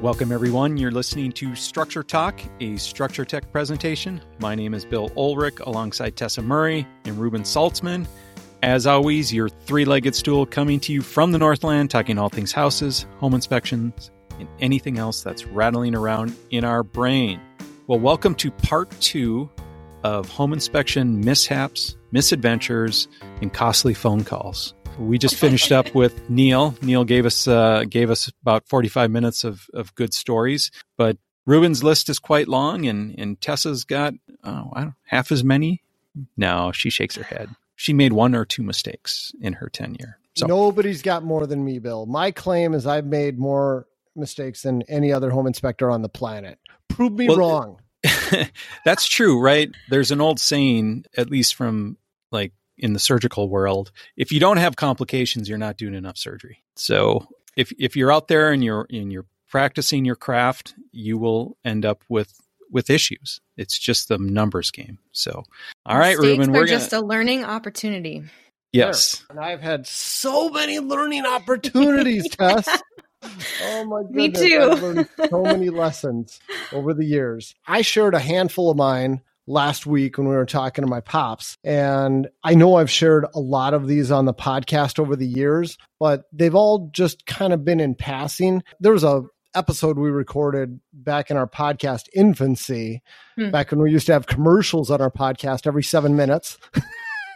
Welcome, everyone. You're listening to Structure Talk, a Structure Tech presentation. My name is Bill Oelrich alongside Tessa Murry and Reuben Saltzman. As always, your three legged stool coming to you from the Northland, talking all things houses, home inspections, and anything else that's rattling around in our brain. Well, welcome to part two of home inspection mishaps, misadventures, and costly phone calls we just finished up with Neil. Neil gave us uh, gave us about forty five minutes of of good stories, but Reuben's list is quite long, and and Tessa's got oh, half as many. No, she shakes her head. She made one or two mistakes in her tenure. So nobody's got more than me, Bill. My claim is I've made more mistakes than any other home inspector on the planet. Prove me well, wrong. that's true, right? There's an old saying, at least from like in the surgical world, if you don't have complications, you're not doing enough surgery. So if if you're out there and you're and you're practicing your craft, you will end up with with issues. It's just the numbers game. So, all right, Mistakes Reuben, we're just a learning opportunity. Yes, and I've had so many learning opportunities, Tess. Oh my goodness. Me too. I've learned so many lessons over the years. I shared a handful of mine last week when we were talking to my pops. And I know I've shared a lot of these on the podcast over the years, but they've all just kind of been in passing. There was a episode we recorded back in our podcast infancy, hmm. back when we used to have commercials on our podcast every seven minutes.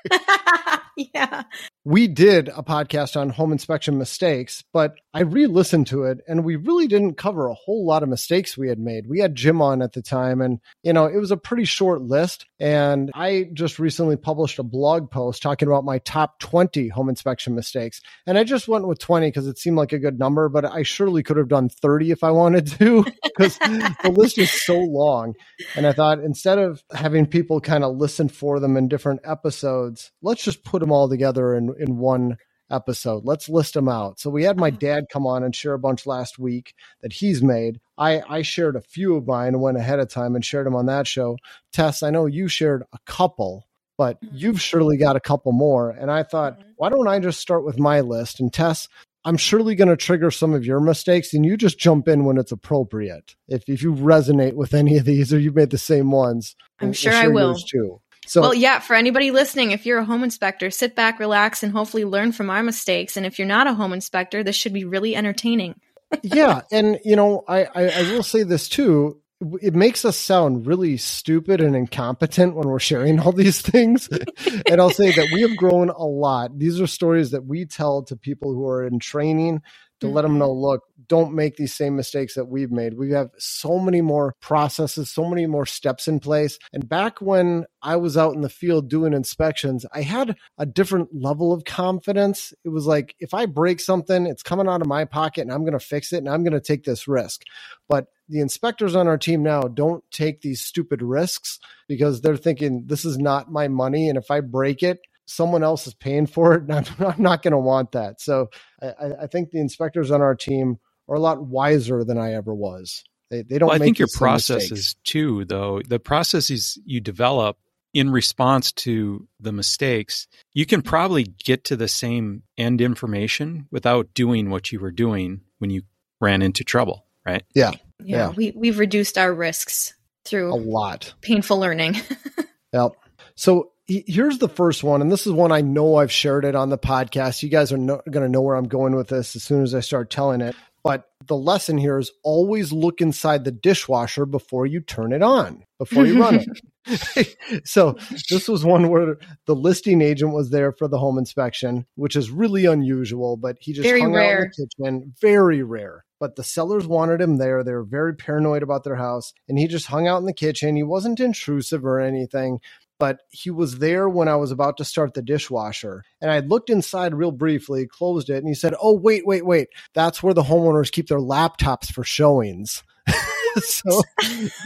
yeah. We did a podcast on home inspection mistakes, but I re listened to it and we really didn't cover a whole lot of mistakes we had made. We had Jim on at the time and, you know, it was a pretty short list. And I just recently published a blog post talking about my top 20 home inspection mistakes. And I just went with 20 because it seemed like a good number, but I surely could have done 30 if I wanted to because the list is so long. And I thought instead of having people kind of listen for them in different episodes, let's just put them all together in, in one episode. Let's list them out. So we had my dad come on and share a bunch last week that he's made. I, I shared a few of mine and went ahead of time and shared them on that show. Tess, I know you shared a couple, but mm-hmm. you've surely got a couple more. And I thought, mm-hmm. why don't I just start with my list? And Tess, I'm surely going to trigger some of your mistakes, and you just jump in when it's appropriate. If if you resonate with any of these or you've made the same ones, I'm we'll, sure I will too. So, well, yeah, for anybody listening, if you're a home inspector, sit back, relax, and hopefully learn from our mistakes. And if you're not a home inspector, this should be really entertaining. yeah. And, you know, I, I, I will say this too it makes us sound really stupid and incompetent when we're sharing all these things. and I'll say that we have grown a lot. These are stories that we tell to people who are in training to mm-hmm. let them know look, don't make these same mistakes that we've made. We have so many more processes, so many more steps in place. And back when I was out in the field doing inspections, I had a different level of confidence. It was like, if I break something, it's coming out of my pocket and I'm going to fix it and I'm going to take this risk. But the inspectors on our team now don't take these stupid risks because they're thinking, this is not my money. And if I break it, someone else is paying for it. And I'm, I'm not going to want that. So I, I, think the inspectors on our team are a lot wiser than I ever was. They, they don't. Well, I think your processes mistakes. too, though the processes you develop in response to the mistakes, you can probably get to the same end information without doing what you were doing when you ran into trouble, right? Yeah. Yeah. yeah. We we've reduced our risks through a lot painful learning. yep. So here's the first one, and this is one I know I've shared it on the podcast. You guys are no, going to know where I'm going with this as soon as I start telling it. But the lesson here is always look inside the dishwasher before you turn it on, before you run it. so this was one where the listing agent was there for the home inspection, which is really unusual, but he just very hung rare. out in the kitchen. Very rare. But the sellers wanted him there. They were very paranoid about their house. And he just hung out in the kitchen. He wasn't intrusive or anything but he was there when I was about to start the dishwasher. And I looked inside real briefly, closed it, and he said, Oh, wait, wait, wait. That's where the homeowners keep their laptops for showings. so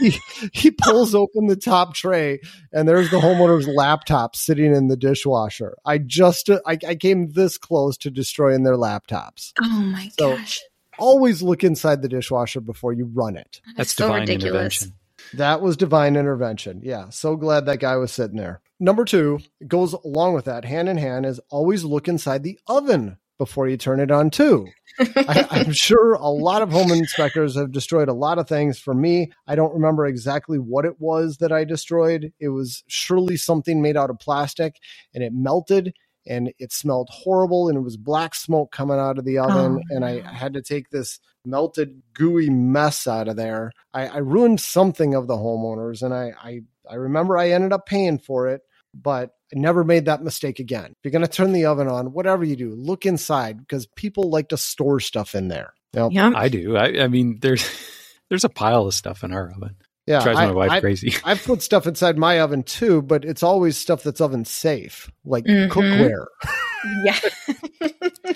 he, he pulls open the top tray and there's the homeowner's laptop sitting in the dishwasher. I just, I, I came this close to destroying their laptops. Oh my so gosh. Always look inside the dishwasher before you run it. That's, That's so ridiculous. Intervention. That was divine intervention. Yeah. So glad that guy was sitting there. Number two goes along with that, hand in hand, is always look inside the oven before you turn it on too. I, I'm sure a lot of home inspectors have destroyed a lot of things. For me, I don't remember exactly what it was that I destroyed. It was surely something made out of plastic and it melted and it smelled horrible and it was black smoke coming out of the oven Oh, and I. I had to take this melted gooey mess out of there I, I ruined something of the homeowners and I, I i remember i ended up paying for it but I never made that mistake again if you're going to turn the oven on whatever you do look inside because people like to store stuff in there Yep. Yep. I do. I, I mean, there's there's a pile of stuff in our oven. Yeah Drives I, my wife I- crazy. I've put stuff inside my oven too, but it's always stuff that's oven safe, like Mhm. cookware. Yeah.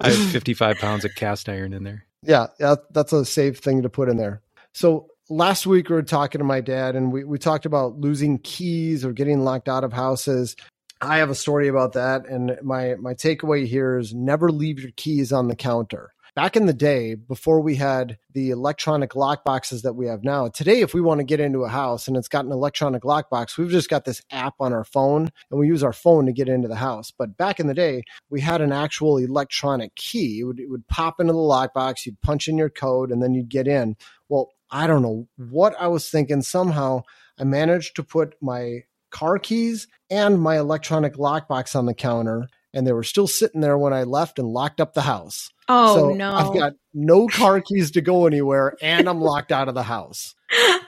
I have 55 pounds of cast iron in there. Yeah, yeah, that's a safe thing to put in there. So last week we were talking to my dad and we, we talked about losing keys or getting locked out of houses. I have a story about that. And my, my takeaway here is never leave your keys on the counter. Back in the day, before we had the electronic lock boxes that we have now, today, if we want to get into a house and it's got an electronic lock box, we've just got this app on our phone and we use our phone to get into the house. But back in the day, we had an actual electronic key. It would, it would pop into the lock box, you'd punch in your code, and then you'd get in. Well, I don't know what I was thinking. Somehow I managed to put my car keys and my electronic lockbox on the counter, and they were still sitting there when I left and locked up the house. Oh so no. I've got no car keys to go anywhere, and I'm locked out of the house.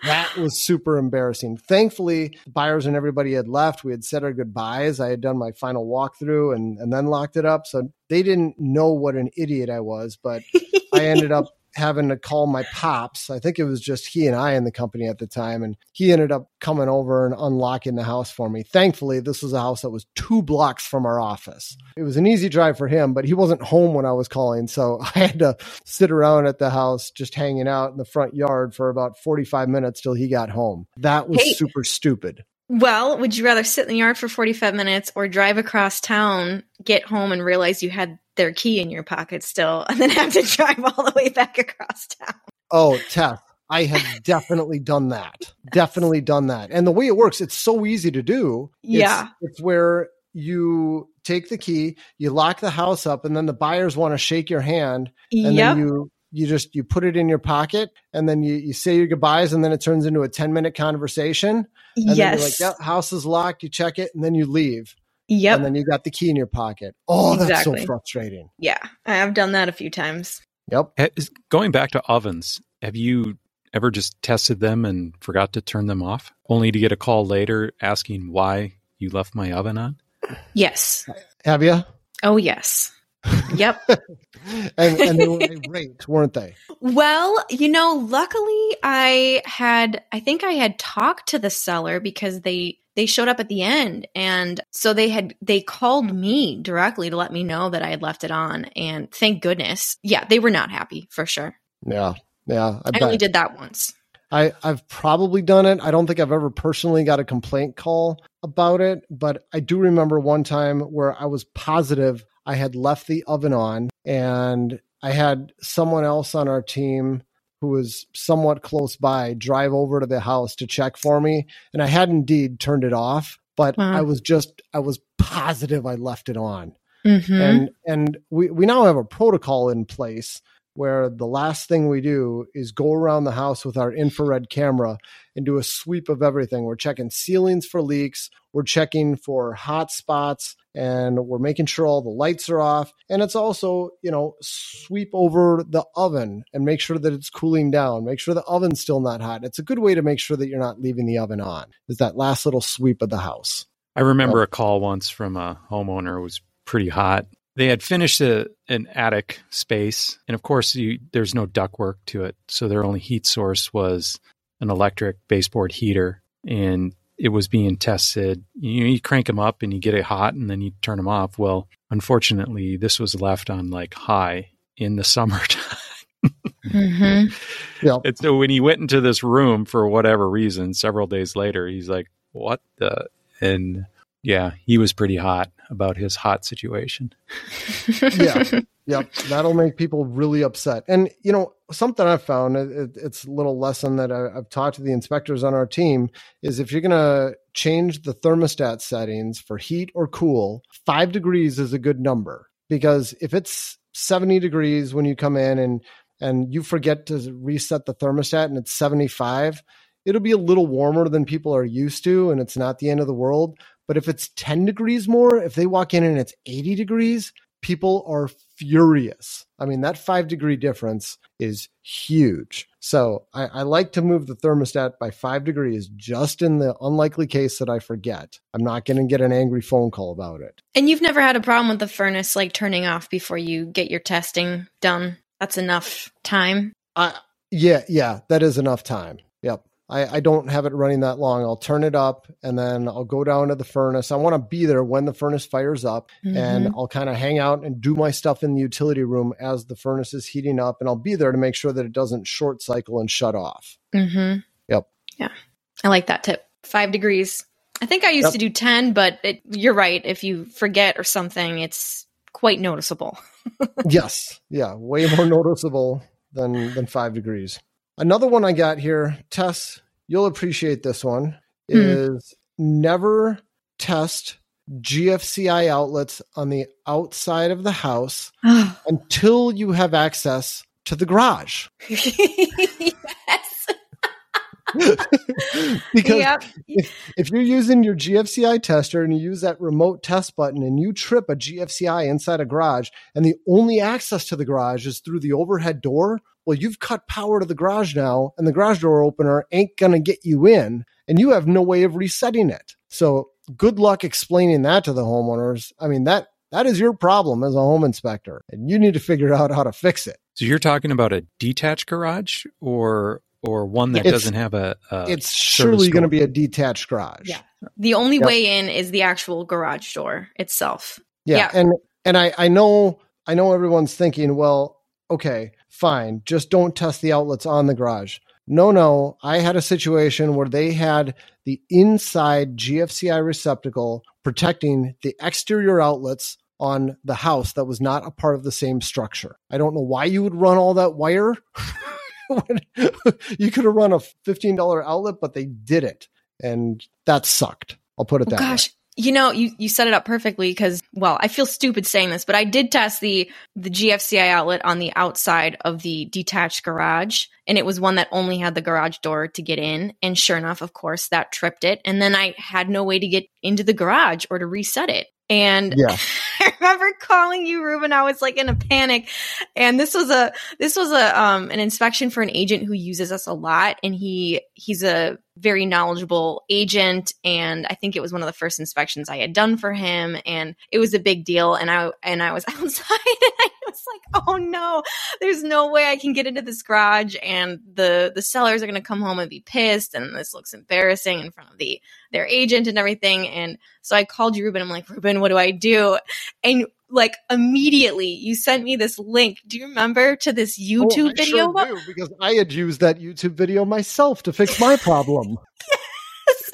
That was super embarrassing. Thankfully, buyers and everybody had left. We had said our goodbyes. I had done my final walkthrough and, and then locked it up. So they didn't know what an idiot I was, but I ended up having to call my pops. I think it was just he and I in the company at the time. And he ended up coming over and unlocking the house for me. Thankfully, this was a house that was two blocks from our office. It was an easy drive for him, but he wasn't home when I was calling. So I had to sit around at the house just hanging out in the front yard for about 45 minutes till he got home. That was Hey. super stupid. well, would you rather sit in the yard for 45 minutes or drive across town, get home and realize you had their key in your pocket still, and then have to drive all the way back across town? Oh, Tess, I have definitely done that. Definitely done that. And the way it works, it's so easy to do. It's- Yeah. It's, where you take the key, you lock the house up, and then the buyers want to shake your hand. And yep. then you you just you put it in your pocket and then you, you say your goodbyes and then it turns into a 10 minute conversation. And then you're like, yeah, house is locked, you check it, and then you leave. Yep. And then you got the key in your pocket. Oh, that's Exactly. so frustrating. yeah. I've done that a few times. Yep. Going back to ovens, have you ever just tested them and forgot to turn them off, only to get a call later asking why you left my oven on? Yes. Have you? Oh, yes. Yep. And and they were irate, weren't they? Well, you know, luckily I had I think I had talked to the seller because they they showed up at the end and so they had they called me directly to let me know that I had left it on and thank goodness. Yeah, they were not happy for sure. Yeah. Yeah. I, I only did that once. I, I've probably done it. I don't think I've ever personally got a complaint call about it, but I do remember one time where I was positive I had left the oven on and I had someone else on our team who was somewhat close by drive over to the house to check for me. And I had indeed turned it off, but Wow. I was just, I was positive I left it on Mhm. and and we we now have a protocol in place where the last thing we do is go around the house with our infrared camera and do a sweep of everything. We're checking ceilings for leaks, we're checking for hot spots, and we're making sure all the lights are off. And it's also, you know, sweep over the oven and make sure that it's cooling down, make sure the oven's still not hot. It's a good way to make sure that you're not leaving the oven on. Is that last little sweep of the house. I remember a call once from a homeowner. It was pretty hot. They had finished a, an attic space, and of course, you, there's no ductwork to it, so their only heat source was an electric baseboard heater, and it was being tested. You, you crank them up, and you get it hot, and then you turn them off. Well, unfortunately, this was left on like high in the summertime. Mhm. Yep. And so when he went into this room for whatever reason, several days later, he's like, "What the?" And yeah, he was pretty hot about his hot situation. Yeah. Yep, that'll make people really upset. And you know, something I've found it, it- it's a little lesson that I, I've taught to the inspectors on our team is if you're going to change the thermostat settings for heat or cool, five degrees is a good number because if it's 70 degrees when you come in and and you forget to reset the thermostat and it's 75, it'll be a little warmer than people are used to and it's not the end of the world. But if it's 10 degrees more, if they walk in and it's 80 degrees, people are furious. I mean, that five degree difference is huge. So I, I, like to move the thermostat by five degrees just in the unlikely case that I forget. I'm not going to get an angry phone call about it. And you've never had a problem with the furnace like turning off before you get your testing done? That's enough time. Uh, yeah, yeah, that is enough time. Yep. I, I don't have it running that long. I'll turn it up and then I'll go down to the furnace. I want to be there when the furnace fires up mm-hmm. and I'll kind of hang out and do my stuff in the utility room as the furnace is heating up. And I'll be there to make sure that it doesn't short cycle and shut off. Mm-hmm. Yep. Yeah. I like that tip. Five degrees. I think I used yep. to do 10, but it, you're right. If you forget or something, it's quite noticeable. yes. Yeah. Way more noticeable than, than five degrees. Another one I got here, Tess, you'll appreciate this one, hmm. is never test GFCI outlets on the outside of the house until you have access to the garage. yes. because yep. if, if, you're using your GFCI tester and you use that remote test button and you trip a GFCI inside a garage and the only access to the garage is through the overhead door, well, you've cut power to the garage now and the garage door opener ain't going to get you in and you have no way of resetting it. So good luck explaining that to the homeowners. I mean, that that is your problem as a home inspector and you need to figure out how to fix it. So you're talking about a detached garage or or one that it's, doesn't have a, a it's surely going to be a detached garage. Yeah. The only yep. way in is the actual garage door itself. Yeah. yeah. And and I I know I know everyone's thinking, well, okay, fine, just don't test the outlets on the garage. No, no, I had a situation where they had the inside GFCI receptacle protecting the exterior outlets on the house that was not a part of the same structure. I don't know why you would run all that wire. you could have run a $15 outlet, but they did it. And that sucked. I'll put it oh, that gosh. way. You know, you, you set it up perfectly because, well, I feel stupid saying this, but I did test the the GFCI outlet on the outside of the detached garage, and it was one that only had the garage door to get in. And sure enough, of course, that tripped it. And then I had no way to get into the garage or to reset it. And yeah. I remember calling you, Reuben. I was like in a panic. And this was a this was a um an inspection for an agent who uses us a lot. And he he's a very knowledgeable agent and I think it was one of the first inspections I had done for him and it was a big deal and I and I was outside and I was like oh no there's no way I can get into this garage and the the sellers are going to come home and be pissed and this looks embarrassing in front of the their agent and everything and so I called you Reuben I'm like Reuben what do I do and like immediately you sent me this link. Do you remember to this oh, YouTube oh, video? Sure do, because I had used that YouTube video myself to fix my problem.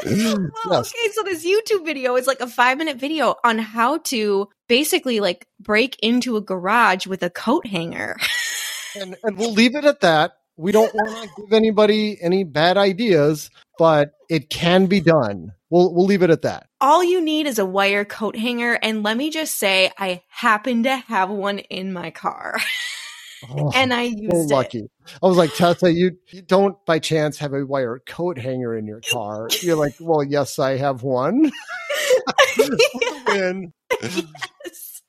well, yes. Okay, so this YouTube video is like a five minute video on how to basically like break into a garage with a coat hanger. and, and we'll leave it at that. We don't want to give anybody any bad ideas, but it can be done. We'll we'll leave it at that. All you need is a wire coat hanger, and let me just say, I happen to have one in my car. Oh, and I used so lucky. It. I was like, Tessa, you, you don't by chance have a wire coat hanger in your car. You're like, well, yes, I have one. win. Yes.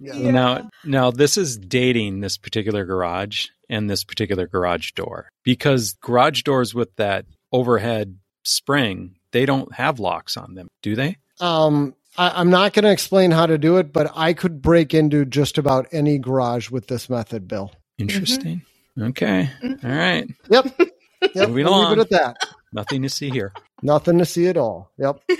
Yeah. Now, now this is dating this particular garage and this particular garage door because garage doors with that overhead spring they don't have locks on them, do they? Um, I, am not going to explain how to do it, but I could break into just about any garage with this method, Bill. Interesting. Mm-hmm. Okay. All right. Yep. yep. Moving we'll along. Leave it at that. Nothing to see here. Nothing to see at all. Yep.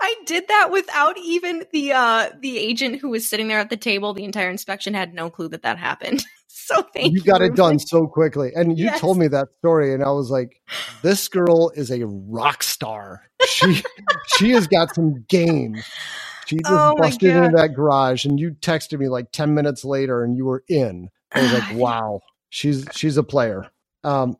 I did that without even the uh the agent who was sitting there at the table. The entire inspection had no clue that that happened. so thank you. You got it done so quickly. And you yes. told me that story and I was like, this girl is a rock star. She she has got some game. She just oh busted into that garage and you texted me like 10 minutes later and you were in. I was like, wow, she's she's a player. Um,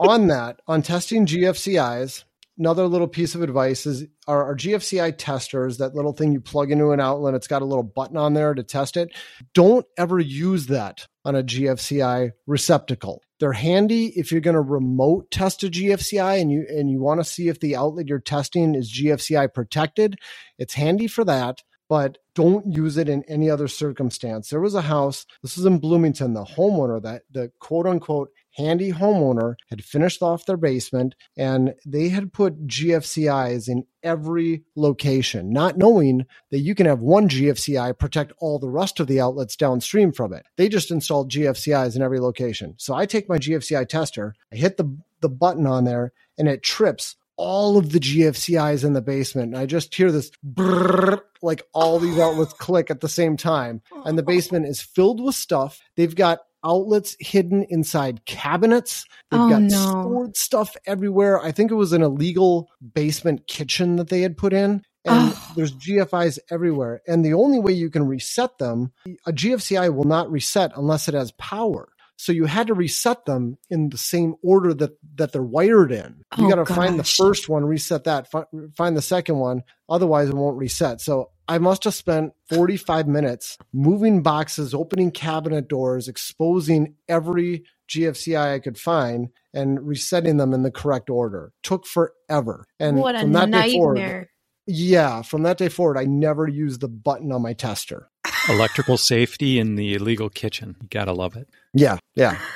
on that, on testing GFCIs, another little piece of advice is our, our GFCI testers, that little thing you plug into an outlet, it's got a little button on there to test it. Don't ever use that on a GFCI receptacle. They're handy if you're going to remote test a GFCI and you and you want to see if the outlet you're testing is GFCI protected. It's handy for that but don't use it in any other circumstance. There was a house, this is in Bloomington, the homeowner, that the quote unquote handy homeowner had finished off their basement and they had put GFCIs in every location, not knowing that you can have one GFCI protect all the rest of the outlets downstream from it. They just installed GFCIs in every location. So I take my GFCI tester, I hit the, the button on there, and it trips all of the GFCIs in the basement. And I just hear this brrr, like all these outlets click at the same time. And the basement is filled with stuff. They've got outlets hidden inside cabinets. They've Oh, got no. stored stuff everywhere. I think it was an illegal basement kitchen that they had put in. And Oh. there's GFIs everywhere. And the only way you can reset them, a GFCI will not reset unless it has power. So you had to reset them in the same order that that they're wired in. You Oh, got to find the first one, reset that, fi- find the second one. Otherwise, it won't reset. So I must have spent 45 minutes moving boxes, opening cabinet doors, exposing every GFCI I could find, and resetting them in the correct order. Took forever. And what a from that day forward, nightmare. yeah, from that day forward, I never used the button on my tester. Electrical safety in the illegal kitchen. You gotta love it. Yeah, yeah.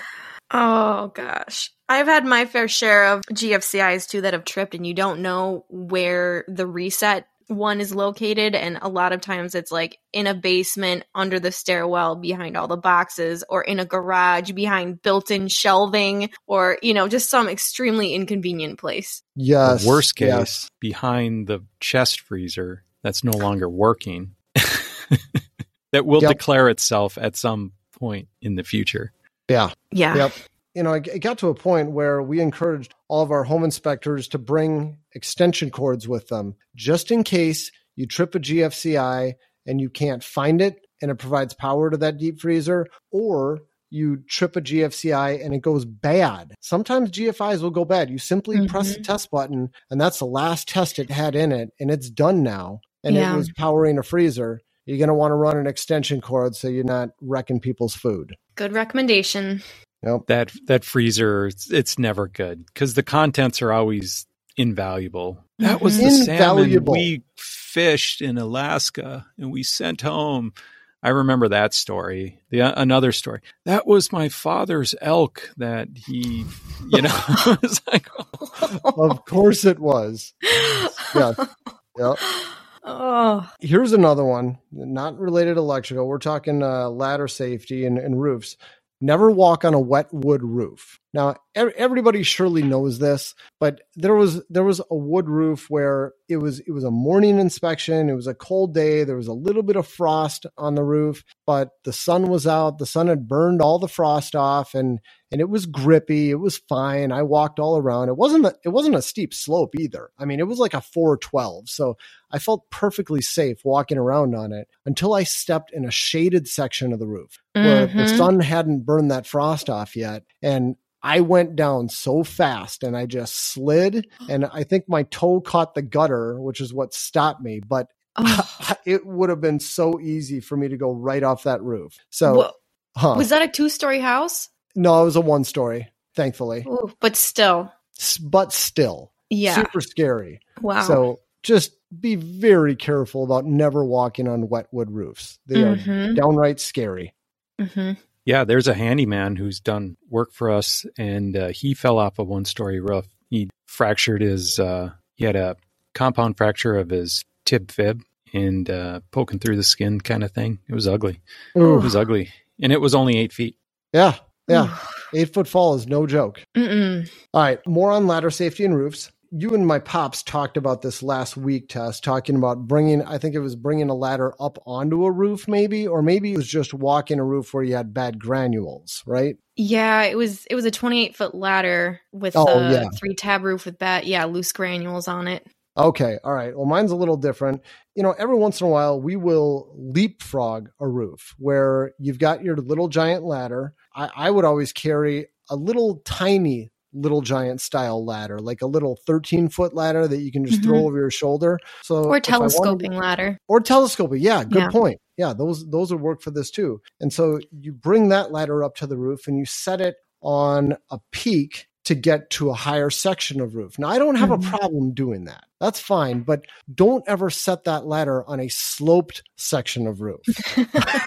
Oh gosh. I've had my fair share of GFCIs too that have tripped and you don't know where the reset one is located and a lot of times it's like in a basement under the stairwell behind all the boxes or in a garage behind built-in shelving or you know just some extremely inconvenient place. Yes. the worst case, yes. behind the chest freezer that's no longer working, that will Yep. declare itself at some point in the future. Yeah. Yeah. Yep. You know, it got to a point where we encouraged all of our home inspectors to bring extension cords with them just in case you trip a GFCI and you can't find it and it provides power to that deep freezer, or you trip a GFCI and it goes bad. Sometimes GFIs will go bad. You simply press the Mhm. test button and that's the last test it had in it and it's done now and Yeah. it was powering a freezer. You're going to want to run an extension cord so you're not wrecking people's food. Good recommendation. Yep. That that freezer, it's, it's never good because the contents are always invaluable. That was the Invaluable. salmon we fished in Alaska and we sent home. I remember that story. The another story. That was my father's elk that he, you know, was like of course it was. Yeah. Yep. Oh. Here's another one, not related to electrical. We're talking uh, ladder safety and, and roofs. Never walk on a wet wood roof. Now, everybody surely knows this, but there was there was a wood roof where it was it was a morning inspection. It was a cold day. There was a little bit of frost on the roof, but the sun was out. The sun had burned all the frost off, and and it was grippy. It was fine. I walked all around. It wasn't a, it wasn't a steep slope either. I mean, it was like a four twelve. So I felt perfectly safe walking around on it until I stepped in a shaded section of the roof where the Mhm. sun hadn't burned that frost off yet. And I went down so fast and I just slid. And I think my toe caught the gutter, which is what stopped me. But Oh. it would have been so easy for me to go right off that roof. So, Wha- huh. Was that a two-story house? no, it was a one story, thankfully. Ooh, but still. S- But still, Yeah. super scary. wow. So just be very careful about never walking on wet wood roofs. They are Mhm. downright scary. Mhm. Yeah, there's a handyman who's done work for us, and uh, he fell off a one story roof. He fractured his, uh, he had a compound fracture of his tib fib and uh, poking through the skin kind of thing. It was ugly. It was ugly. And it was only eight feet. Yeah, yeah. Eight foot fall is no joke. Mm-mm. All right, more on ladder safety and roofs. You and my pops talked about this last week, Tess, talking about bringing, I think it was bringing a ladder up onto a roof, maybe, or maybe it was just walking a roof where you had bad granules, right? Yeah, it was it was a 28 foot ladder with Oh, a yeah. three tab roof with bat. Yeah, loose granules on it. Okay, all right. Well, mine's a little different. You know, every once in a while, we will leapfrog a roof where you've got your little giant ladder. I, I would always carry a little tiny little giant style ladder, like a little 13 foot ladder that you can just throw Mhm. over your shoulder. So or if I wanted- telescoping ladder. or telescoping. Yeah, good Yeah. point. Yeah, those those would work for this too. And so you bring that ladder up to the roof and you set it on a peak to get to a higher section of roof. Now I don't have a mm-hmm. problem doing that. That's fine, but don't ever set that ladder on a sloped section of roof. I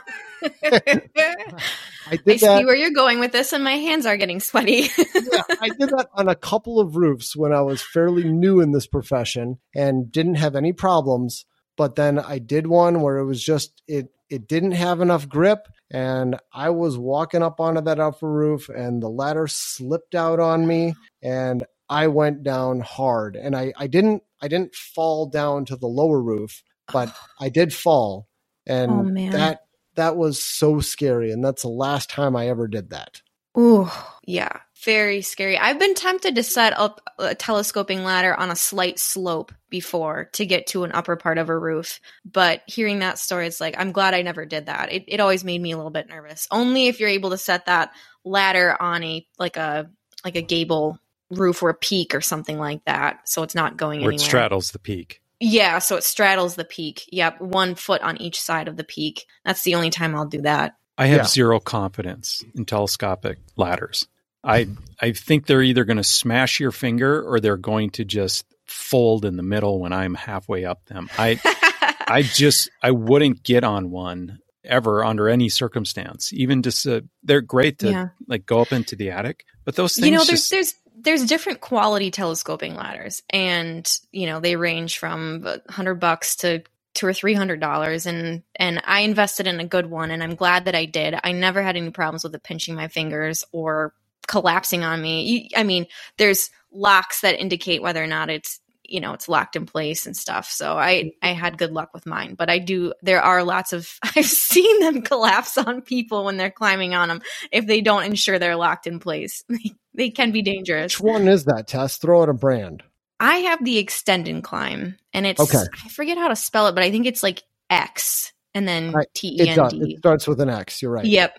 I see that. where you're going with this, and my hands are getting sweaty. yeah, I did that on a couple of roofs when I was fairly new in this profession and didn't have any problems. But then I did one where it was just it it didn't have enough grip and I was walking up onto that upper roof and the ladder slipped out on me and I went down hard and I, I didn't I didn't fall down to the lower roof, but I did fall. And Oh, that that was so scary and that's the last time I ever did that. Ooh, yeah, very scary. I've been tempted to set up a telescoping ladder on a slight slope before to get to an upper part of a roof, but hearing that story, it's like I'm glad I never did that. It it always made me a little bit nervous. Only if you're able to set that ladder on a like a like a gable roof or a peak or something like that, so it's not going Where it anywhere. straddles the peak. Yeah, so it straddles the peak. Yep, one foot on each side of the peak. That's the only time I'll do that. I have Yeah. zero confidence in telescopic ladders. I I think they're either going to smash your finger or they're going to just fold in the middle when I'm halfway up them. I I just I wouldn't get on one ever under any circumstance. Even just uh, they're great to Yeah. like go up into the attic, but those things you know there's just there's there's different quality telescoping ladders and you know they range from 100 bucks to two or three hundred dollars and and i invested in a good one and i'm glad that i did i never had any problems with it pinching my fingers or collapsing on me you, i mean there's locks that indicate whether or not it's you know it's locked in place and stuff so i i had good luck with mine but i do there are lots of i've seen them collapse on people when they're climbing on them if they don't ensure they're locked in place they can be dangerous Which one is that, Tess? Throw out a brand. i have the extend and climb and it's Okay. i forget how to spell it but i think it's like x and then Right. t e n d It starts with an X. You're right. yep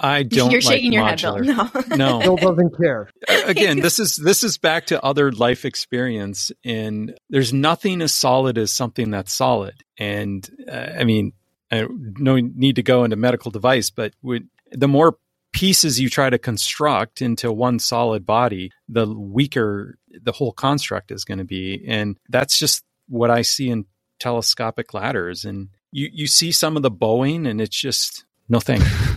I don't you're like shaking your modular. head bill no No. Bill doesn't care. again this is this is back to other life experience and there's nothing as solid as something that's solid and uh, i mean I no need to go into medical device but would, the more pieces you try to construct into one solid body the weaker the whole construct is going to be and that's just what i see in telescopic ladders and you you see some of the bowing and it's just no thank you.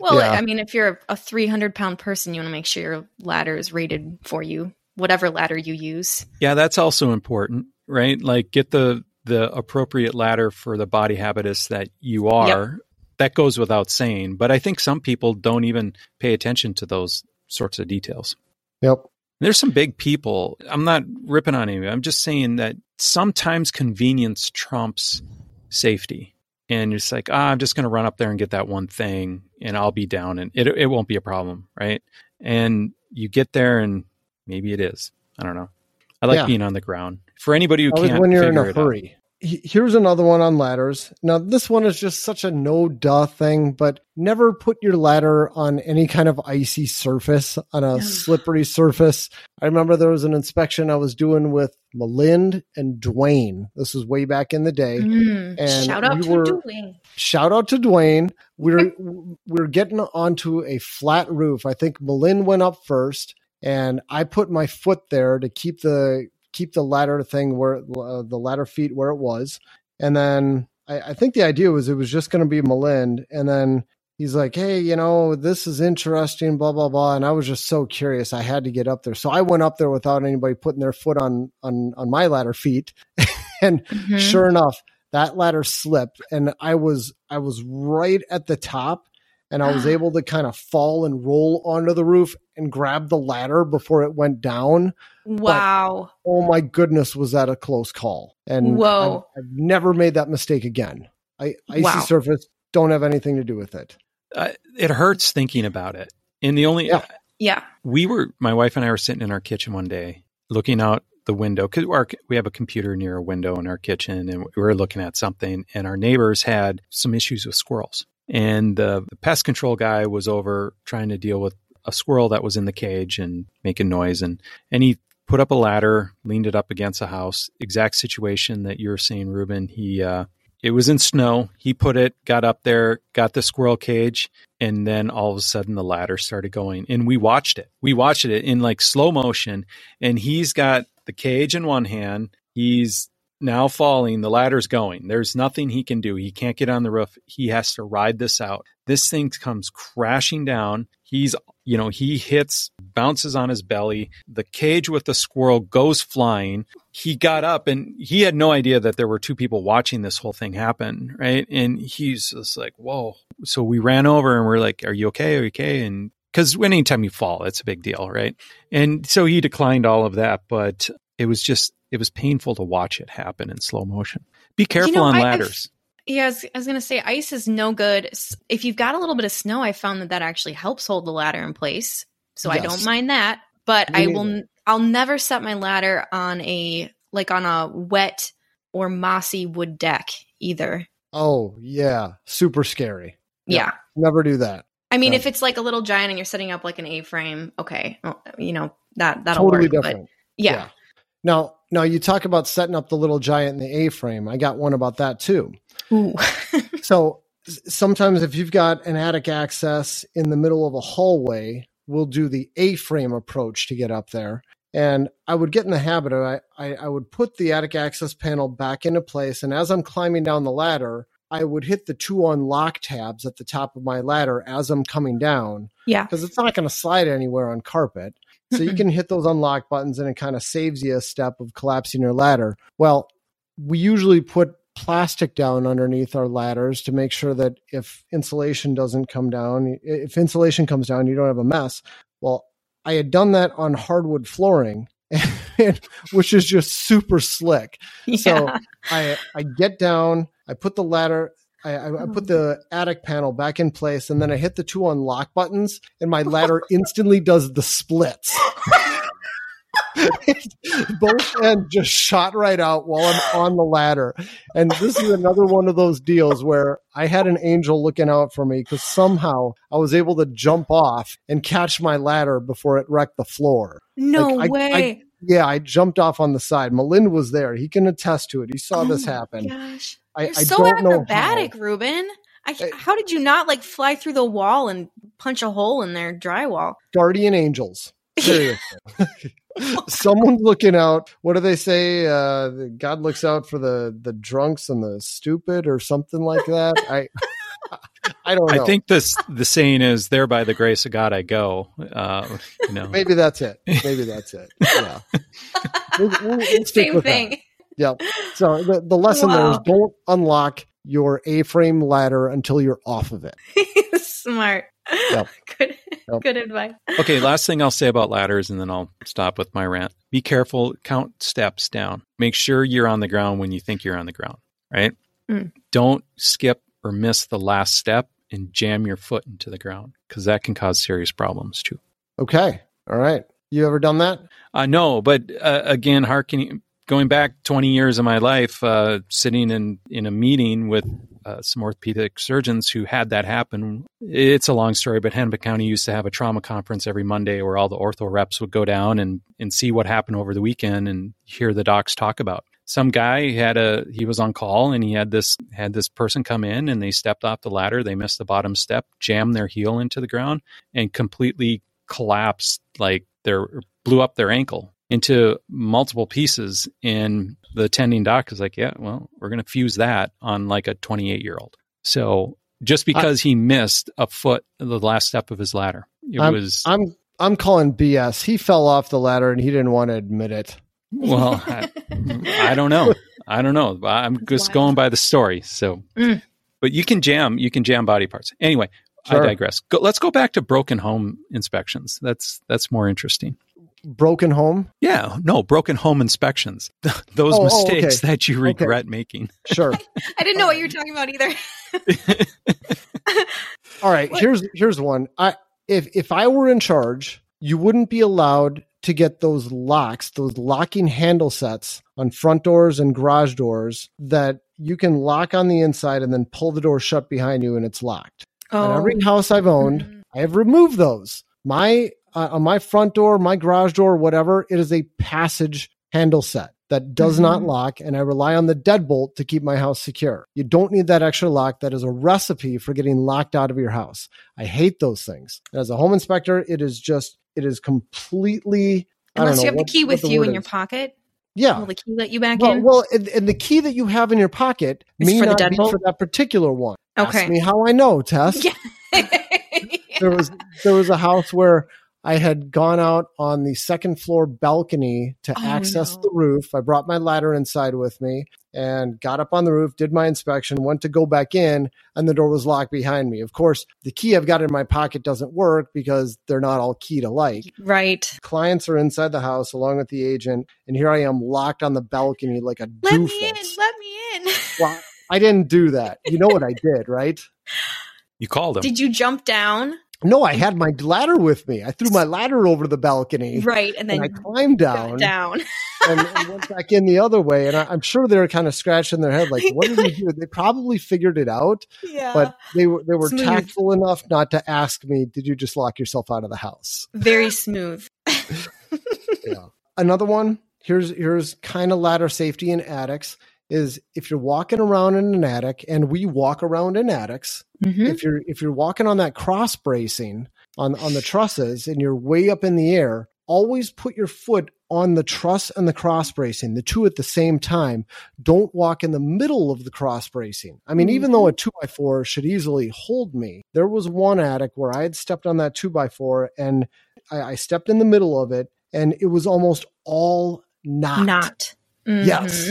Well Yeah. i mean if you're a 300 pound person you want to make sure your ladder is rated for you whatever ladder you use Yeah, that's also important, right? Like get the the appropriate ladder for the body habitus that you are. That goes without saying, but I think some people don't even pay attention to those sorts of details. Yep. There's some big people. I'm not ripping on anyone. I'm just saying that sometimes convenience trumps safety. And it's like, ah, I'm just going to run up there and get that one thing and I'll be down and it, it won't be a problem. Right. And you get there and maybe it is. I don't know. I like Yeah. being on the ground. For anybody who Always can't when you're in a hurry. He- Here's another one on ladders. Now, this one is just such a no duh thing, but never put your ladder on any kind of icy surface, on a slippery surface. I remember there was an inspection I was doing with Melind and Dwayne. This was way back in the day. Mm. And shout out we to were- Dwayne. Shout out to Dwayne. We're we're getting onto a flat roof. I think Malin went up first, and I put my foot there to keep the keep the ladder thing where uh, the ladder feet where it was. And then I, I think the idea was it was just going to be Malind, and then he's like, "Hey, you know, this is interesting." Blah blah blah. And I was just so curious. I had to get up there, so I went up there without anybody putting their foot on on on my ladder feet, and Mhm. sure enough that ladder slipped and i was i was right at the top and i was able to kind of fall and roll onto the roof and grab the ladder before it went down wow oh my goodness was that a close call and Whoa. I've, I've never made that mistake again I, icy Wow. surface don't have anything to do with it Uh, it hurts thinking about it. And the only, Yeah. yeah we were my wife and I were sitting in our kitchen one day looking out the window because we have a computer near a window in our kitchen and we were looking at something and our neighbors had some issues with squirrels and the, pest control guy was over trying to deal with a squirrel that was in the cage and making noise, and and he put up a ladder, leaned it up against a house. Exact situation that you're saying, Reuben. He uh, it was in snow. He put it, got up there, got the squirrel cage, and then all of a sudden the ladder started going. And we watched it. We watched it in like slow motion. And he's got the cage in one hand. He's now falling. The ladder's going. There's nothing he can do. He can't get on the roof. He has to ride this out. This thing comes crashing down. He's, you know, he hits, bounces on his belly. The cage with the squirrel goes flying. He got up and he had no idea that there were two people watching this whole thing happen. Right. And he's just like, whoa. So we ran over and we're like, are you okay? Are you okay? And because anytime you fall, it's a big deal. Right. And so he declined all of that, but it was just, it was painful to watch it happen in slow motion. Be careful You know, on I- I've- ladders. Yeah, I was, I was gonna say ice is no good. If you've got a little bit of snow, I found that that actually helps hold the ladder in place. So I don't mind that. But Me I will. neither. n- I'll never set my ladder on a like on a wet or mossy wood deck either. Oh, yeah. Super scary. Yeah. Yeah. Never do that. I mean, Yeah. if it's like a little giant and you're setting up like an A-frame, okay, well, you know that that'll totally work. But different. yeah. Now, now you talk about setting up the little giant in the A frame. I got one about that too. Ooh. So sometimes if you've got an attic access in the middle of a hallway, we'll do the A frame approach to get up there. And I would get in the habit of I, I, I would put the attic access panel back into place. And as I'm climbing down the ladder, I would hit the two unlock tabs at the top of my ladder as I'm coming down yeah. because it's not going to slide anywhere on carpet. So you can hit those unlock buttons and it kind of saves you a step of collapsing your ladder. Well, we usually put plastic down underneath our ladders to make sure that if insulation doesn't come down, if insulation comes down, you don't have a mess. Well, I had done that on hardwood flooring, which is just super slick. So I I get down, I put the ladder, I, I, I put hmm. the attic panel back in place, and then I hit the two unlock buttons, and my ladder instantly does the splits. Both ends just shot right out while I'm on the ladder. And this is another one of those deals where I had an angel looking out for me because somehow I was able to jump off and catch my ladder before it wrecked the floor. no like, I- way. Yeah, I jumped off on the side. Malind was there. He can attest to it. He saw Oh this happen. Gosh. I, You're I so don't know acrobatic, Reuben. I, how did you not like fly through the wall and punch a hole in their drywall? Guardian angels. Seriously. Someone's looking out. What do they say? Uh, God looks out for the the drunks and the stupid, or something like that. I I don't know. I think this the saying is there by the grace of God I go. Uh, you know, maybe that's it. Maybe that's it. Yeah. We'll- we'll- we'll Same with that. thing. Yep. So the, the lesson there is don't unlock your A-frame ladder until you're off of it. Smart. Yep. Good. Yep. Good advice. okay, last thing I'll say about ladders, and then I'll stop with my rant. Be careful, count steps down. Make sure you're on the ground when you think you're on the ground, right? Mm. Don't skip or miss the last step and jam your foot into the ground because that can cause serious problems too. Okay. All right. You ever done that? Uh, no, but uh, again, harkening, going back 20 years of my life, uh, sitting in, in a meeting with uh, some orthopedic surgeons who had that happen. It's a long story, but Hennepin County used to have a trauma conference every Monday where all the ortho reps would go down and, and see what happened over the weekend and hear the docs talk about. Some guy had a he was on call and he had this had this person come in and they stepped off the ladder, they missed the bottom step, jammed their heel into the ground and completely collapsed like their blew up their ankle into multiple pieces and the attending doc is like yeah well we're going to fuse that on like a 28 year old so just because he missed a foot the last step of his ladder it was I'm I'm calling BS. He fell off the ladder and he didn't want to admit it. Well I, I don't know i don't know i'm just Wow. going by the story so Mm. but you can jam you can jam body parts anyway Sure. i digress go, let's go back to broken home inspections that's that's more interesting Broken home? Yeah, no, broken home inspections. Those Oh, oh, mistakes okay. that you regret making. Sure. I didn't know what you were talking about either. All right, What? here's here's one. I if if I were in charge, you wouldn't be allowed to get those locks, those locking handle sets on front doors and garage doors that you can lock on the inside and then pull the door shut behind you and it's locked. Oh, And every house I've owned, I have removed those my uh, on my front door, my garage door, whatever, it is a passage handle set that does not Mhm. lock, and I rely on the deadbolt to keep my house secure. You don't need that extra lock. That is a recipe for getting locked out of your house. I hate those things. As a home inspector, it is just it is completely. I don't Unless know you have what- the key with the you in your pocket. Yeah, Will the key let you back well, in? well and, and the key that you have in your pocket Is may for not be for that particular one. Okay. Ask me how I know, Tess. Yeah. There was there was a house where I had gone out on the second floor balcony to Oh, access no. the roof. I brought my ladder inside with me and got up on the roof, did my inspection, went to go back in, and the door was locked behind me. Of course, the key I've got in my pocket doesn't work because they're not all keyed alike. right. Clients are inside the house along with the agent, and here I am locked on the balcony like a Let doofus. me in. Let me in. Well, I didn't do that. You know what I did, right? You called him. Did you jump down? No, I had my ladder with me. I threw my ladder over the balcony. Right. And then And I climbed down, down. and, and went back in the other way. And I, I'm sure they were kind of scratching their head, like, "What did he do?" They probably figured it out, yeah. but they were they were Smooth. tactful enough not to ask me, "Did you just lock yourself out of the house?" Very smooth. yeah. Another one. Here's here's kind of ladder safety in attics. Is if you're walking around in an attic, and we walk around in attics, Mhm. if you're if you're walking on that cross bracing on on the trusses and you're way up in the air always put your foot on the truss and the cross bracing the two at the same time don't walk in the middle of the cross bracing i mean even though a two by four should easily hold me there was one attic where i had stepped on that two by four and i, I stepped in the middle of it and it was almost all not, Not. Yes.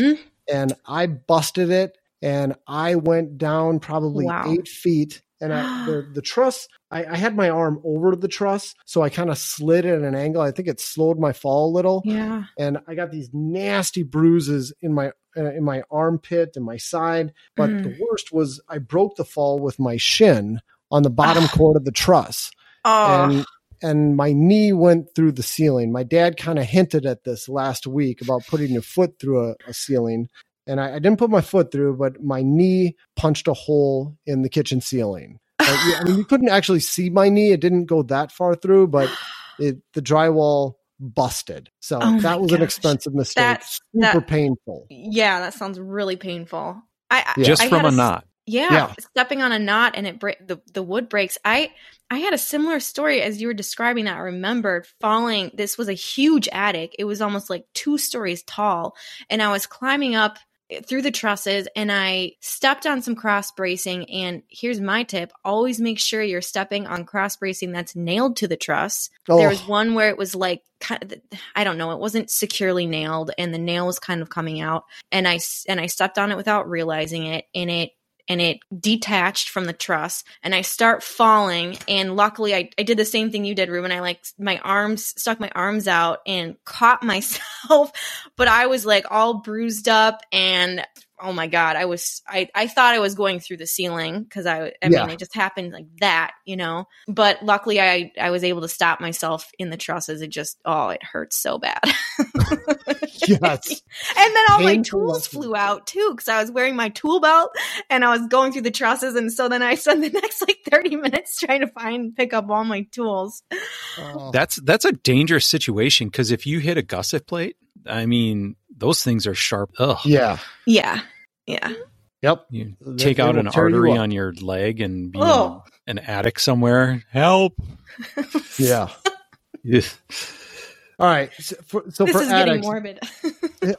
And I busted it and I went down probably Wow. eight feet. And I, the, the truss, I, I had my arm over the truss. So I kind of slid at an angle. I think it slowed my fall a little. Yeah. And I got these nasty bruises in my, uh, in my armpit and my side. But Mm. the worst was I broke the fall with my shin on the bottom chord of the truss Oh. and and my knee went through the ceiling. My dad kind of hinted at this last week about putting your foot through a, a ceiling, and I, I didn't put my foot through, but my knee punched a hole in the kitchen ceiling. Like, yeah, I mean, you couldn't actually see my knee; it didn't go that far through, but it, the drywall busted. So Oh that my was an expensive mistake. That's- Super that- painful. yeah, that sounds really painful. I, I Yeah. Just I from had a s- knot. Yeah, Yeah. stepping on a knot and it break the the wood breaks. I I had a similar story as you were describing that. I remembered falling. This was a huge attic. It was almost like two stories tall, and I was climbing up eh, through the trusses and I stepped on some cross bracing. And here's my tip: always make sure you're stepping on cross bracing that's nailed to the truss. There was Oh. one where it was like kind of, I don't know, it wasn't securely nailed, and the nail was kind of coming out, and I and I stepped on it without realizing it, and it and it detached from the truss and I start falling and luckily I, I did the same thing you did Reuben. I like my arms stuck my arms out and caught myself but I was like all bruised up and oh my god I was I, I thought I was going through the ceiling because I I Yeah. mean it just happened like that you know but luckily I I was able to stop myself in the trusses it just oh it hurts so bad Yes. and then all my tools lesson. flew out too because I was wearing my tool belt and I was going through the trusses. And so then I spent the next like 30 minutes trying to find, pick up all my tools. Oh. That's that's a dangerous situation because if you hit a gusset plate, I mean, those things are sharp. Ugh. yeah. Yeah. Yeah. Mm-hmm. Yep. You They- take they out will an tear you artery on your leg and be Oh. in an attic somewhere. Help. Yeah. Ugh. All right. So for, so this for is getting addicts, morbid.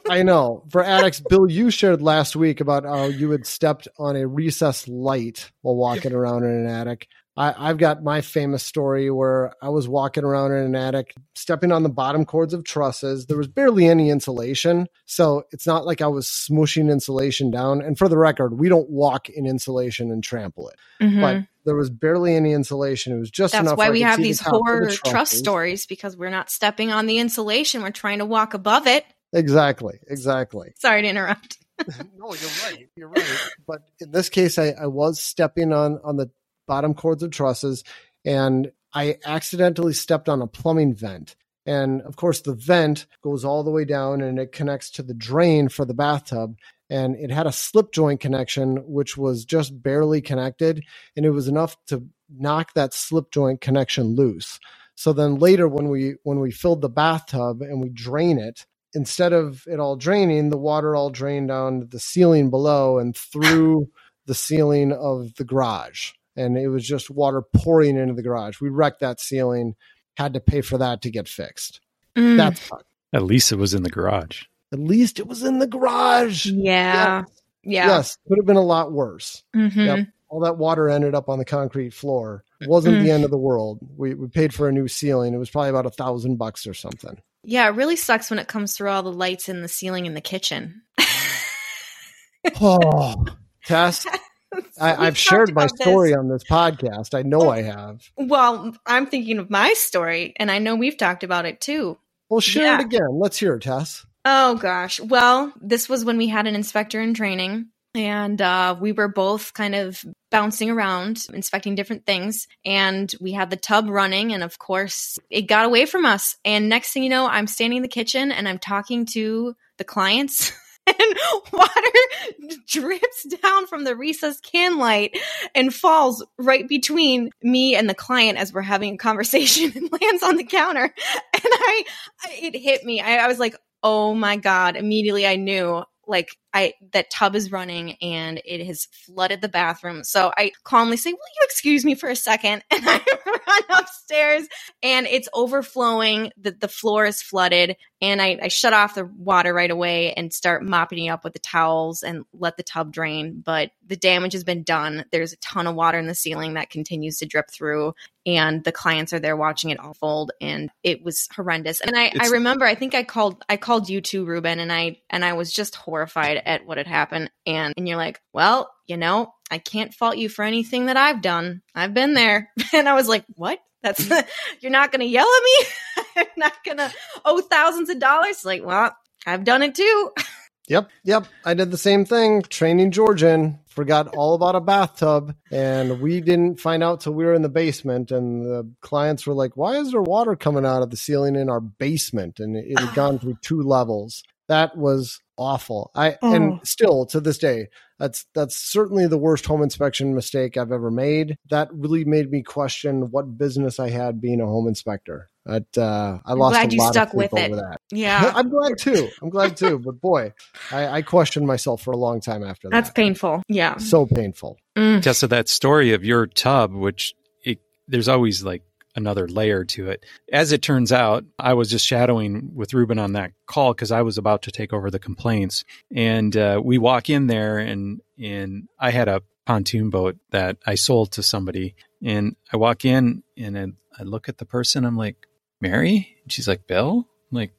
I know. For attics, Bill, you shared last week about how you had stepped on a recessed light while walking around in an attic. I, I've got my famous story where I was walking around in an attic, stepping on the bottom chords of trusses. There was barely any insulation. So it's not like I was smushing insulation down. And for the record, we don't walk in insulation and trample it. Mhm. But there was barely any insulation. It was just That's enough. why we have these the horror trust trusses. stories because we're not stepping on the insulation. We're trying to walk above it. Exactly. Exactly. Sorry to interrupt. no, you're right. You're right. But in this case, I, I was stepping on on the bottom chords of trusses, and I accidentally stepped on a plumbing vent. And of course, the vent goes all the way down, and it connects to the drain for the bathtub. And it had a slip joint connection, which was just barely connected, and it was enough to knock that slip joint connection loose. So then later when we when we filled the bathtub and we drain it, instead of it all draining, the water all drained down to the ceiling below and through the ceiling of the garage. And it was just water pouring into the garage. We wrecked that ceiling, had to pay for that to get fixed. Mm. That's At least it was in the garage. at least it was in the garage. yeah. Yeah. Yes, could have been a lot worse. Mhm. Yep. All that water ended up on the concrete floor. It wasn't Mm. the end of the world. We we paid for a new ceiling. It was probably about a thousand bucks or something. Yeah, it really sucks when it comes through all the lights in the ceiling in the kitchen. Oh, Tess, I, I've shared my about this. story on this podcast. I know I have. Well, I'm thinking of my story, and I know we've talked about it too. Well, share Yeah. it again. Let's hear it, Tess. Oh gosh. Well, this was when we had an inspector in training and uh, we were both kind of bouncing around, inspecting different things. And we had the tub running. And of course, it got away from us. And next thing you know, I'm standing in the kitchen and I'm talking to the clients. And water drips down from the recessed can light and falls right between me and the client as we're having a conversation and lands on the counter. And I, it hit me. I, I was like, oh my god immediately i knew like i that tub is running and it has flooded the bathroom. So i calmly say will you excuse me for a second? And i run upstairs and it's overflowing. The, the floor is flooded and I, I shut off the water right away and start mopping it up with the towels and let the tub drain. But the damage has been done. There's a ton of water in the ceiling that continues to drip through and the clients are there watching it all unfold and it was horrendous. And i i remember i think i called i called you too reuben and i and i was just horrified at what had happened and and you're like well you know i can't fault you for anything that i've done i've been there and i was like what that's mm. you're not gonna yell at me i'm not gonna owe thousands of dollars like well i've done it too Yep, yep. I did the same thing. Training Georgian, forgot all about a bathtub, and we didn't find out till we were in the basement. And the clients were like, "Why is there water coming out of the ceiling in our basement?" And it had gone through two levels. That was awful. I Oh. and still to this day, that's that's certainly the worst home inspection mistake I've ever made. That really made me question what business I had being a home inspector. But uh, I I'm lost glad a you lot stuck of sleep with over it. that. yeah I'm glad too. I'm glad too. But boy, I, I questioned myself for a long time after that's that. That's painful yeah So painful. Mm. Tessa, that story of your tub, which it, there's always like another layer to it. As it turns out, I was just shadowing with Reuben on that call because I was about to take over the complaints, and uh, we walk in there, and and I had a pontoon boat that I sold to somebody, and I walk in and I, I look at the person, I'm like, Mary, and she's like, Bill, I'm like,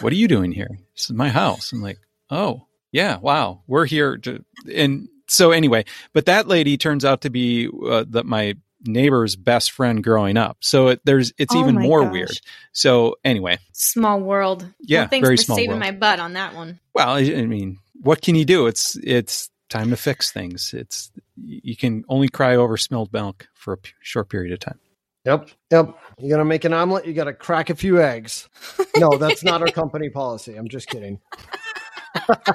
what are you doing here? This is my house. I'm like, oh yeah, wow, we're here to, and so anyway, but that lady turns out to be uh, the, my neighbor's best friend growing up. So it, there's it's Oh even more gosh. weird. So anyway, small world Yeah, well, thanks very for small saving world. my butt on that one well, I, I mean, what can you do? It's it's time to fix things. It's you can only cry over spilled milk for a p- short period of time. Yep. Yep. You gotta make an omelet, you gotta crack a few eggs. No, that's not our company policy. I'm just kidding.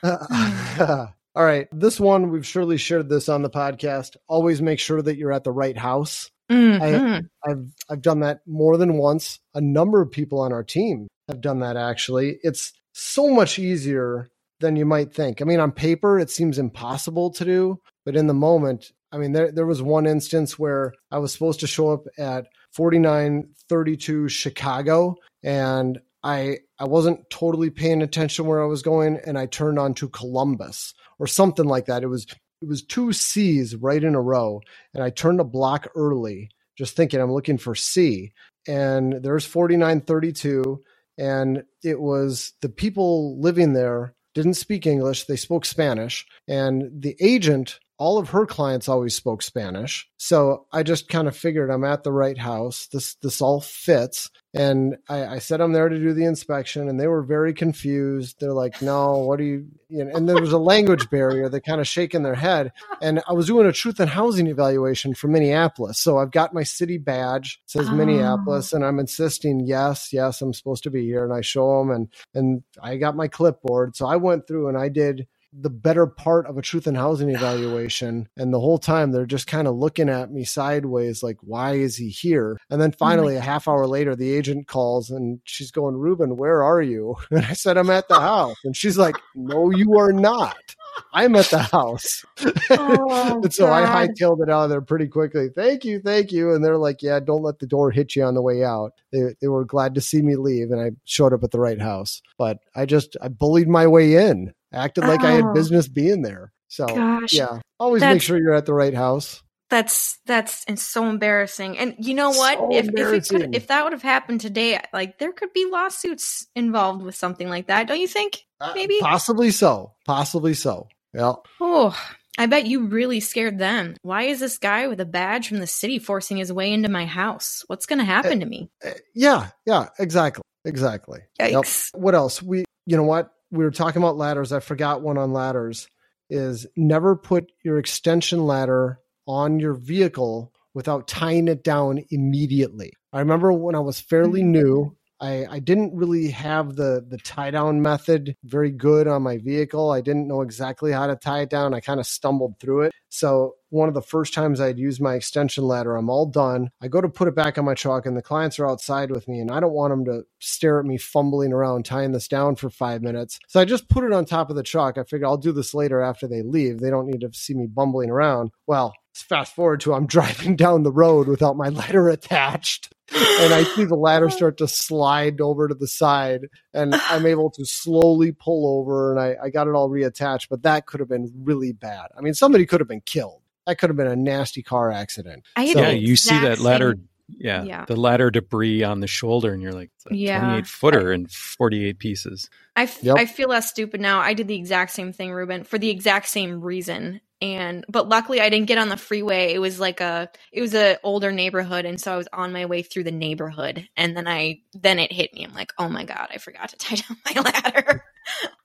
Hmm. All right. This one, we've surely shared this on the podcast. Always make sure that you're at the right house. Mhm. I've I've done that more than once. A number of people on our team have done that actually. It's so much easier than you might think. I mean, on paper it seems impossible to do, but in the moment, I mean, there there was one instance where I was supposed to show up at 4932 Chicago and I I wasn't totally paying attention where I was going and I turned on to Columbus or something like that. It was it was two C's right in a row and I turned a block early just thinking I'm looking for C and there's 4932 and it was the people living there didn't speak English they spoke Spanish and the agent all of her clients always spoke Spanish so I just kind of figured I'm at the right house this this all fits and I, I said I'm there to do the inspection, and they were very confused. They're like, "No, what do you?" you know, and there was a language barrier. They kind of shaking their head. And I was doing a truth and housing evaluation for Minneapolis, so I've got my city badge it says Oh. Minneapolis, and I'm insisting, yes, yes, I'm supposed to be here, and I show them, and and I got my clipboard. So I went through and I did the better part of a truth in housing evaluation. And the whole time they're just kind of looking at me sideways, like, why is he here? And then oh finally, a half hour later, the agent calls and she's going, Reuben, where are you? And I said, I'm at the house. And she's like, no, you are not. I'm at the house. Oh, and so I God. hightailed it out of there pretty quickly. Thank you, thank you. And they're like, yeah, don't let the door hit you on the way out. They, they were glad to see me leave, and I showed up at the right house. But I just I bullied my way in, acted like I had Oh. business being there. So Gosh, yeah, always make sure you're at the right house. That's that's and so embarrassing. And you know what? So if if, it could, if that would have happened today, like there could be lawsuits involved with something like that. Don't you think? Uh, Maybe. possibly so, possibly so. Yeah, Oh, I bet you really scared them. Why is this guy with a badge from the city forcing his way into my house? What's going to happen to me? Uh, yeah, yeah, exactly, exactly. Yep. What else? We, you know what? We were talking about ladders. I forgot one on ladders. Is never put your extension ladder on your vehicle without tying it down immediately. I remember when I was fairly Mhm. new, I, I didn't really have the the tie down method very good on my vehicle. I didn't know exactly how to tie it down. I kind of stumbled through it. So one of the first times I'd use my extension ladder, I'm all done. I go to put it back on my truck, and the clients are outside with me, and I don't want them to stare at me fumbling around tying this down for five minutes. So I just put it on top of the truck. I figure I'll do this later after they leave. They don't need to see me bumbling around. Well, fast forward to I'm driving down the road without my ladder attached and I see the ladder start to slide over to the side, and I'm able to slowly pull over, and I, I got it all reattached. But that could have been really bad. I mean, somebody could have been killed. That could have been a nasty car accident. I had So- yeah, you see that ladder. same- Yeah, Yeah. the ladder debris on the shoulder, and you're like, it's a Yeah. 28 footer and 48 pieces. I, f- Yep. I feel less stupid now. I did the exact same thing, Reuben, for the exact same reason. And but luckily I didn't get on the freeway. It was like a it was a older neighborhood and so I was on my way through the neighborhood and then I then it hit me. I'm like, "Oh my god, I forgot to tie down my ladder."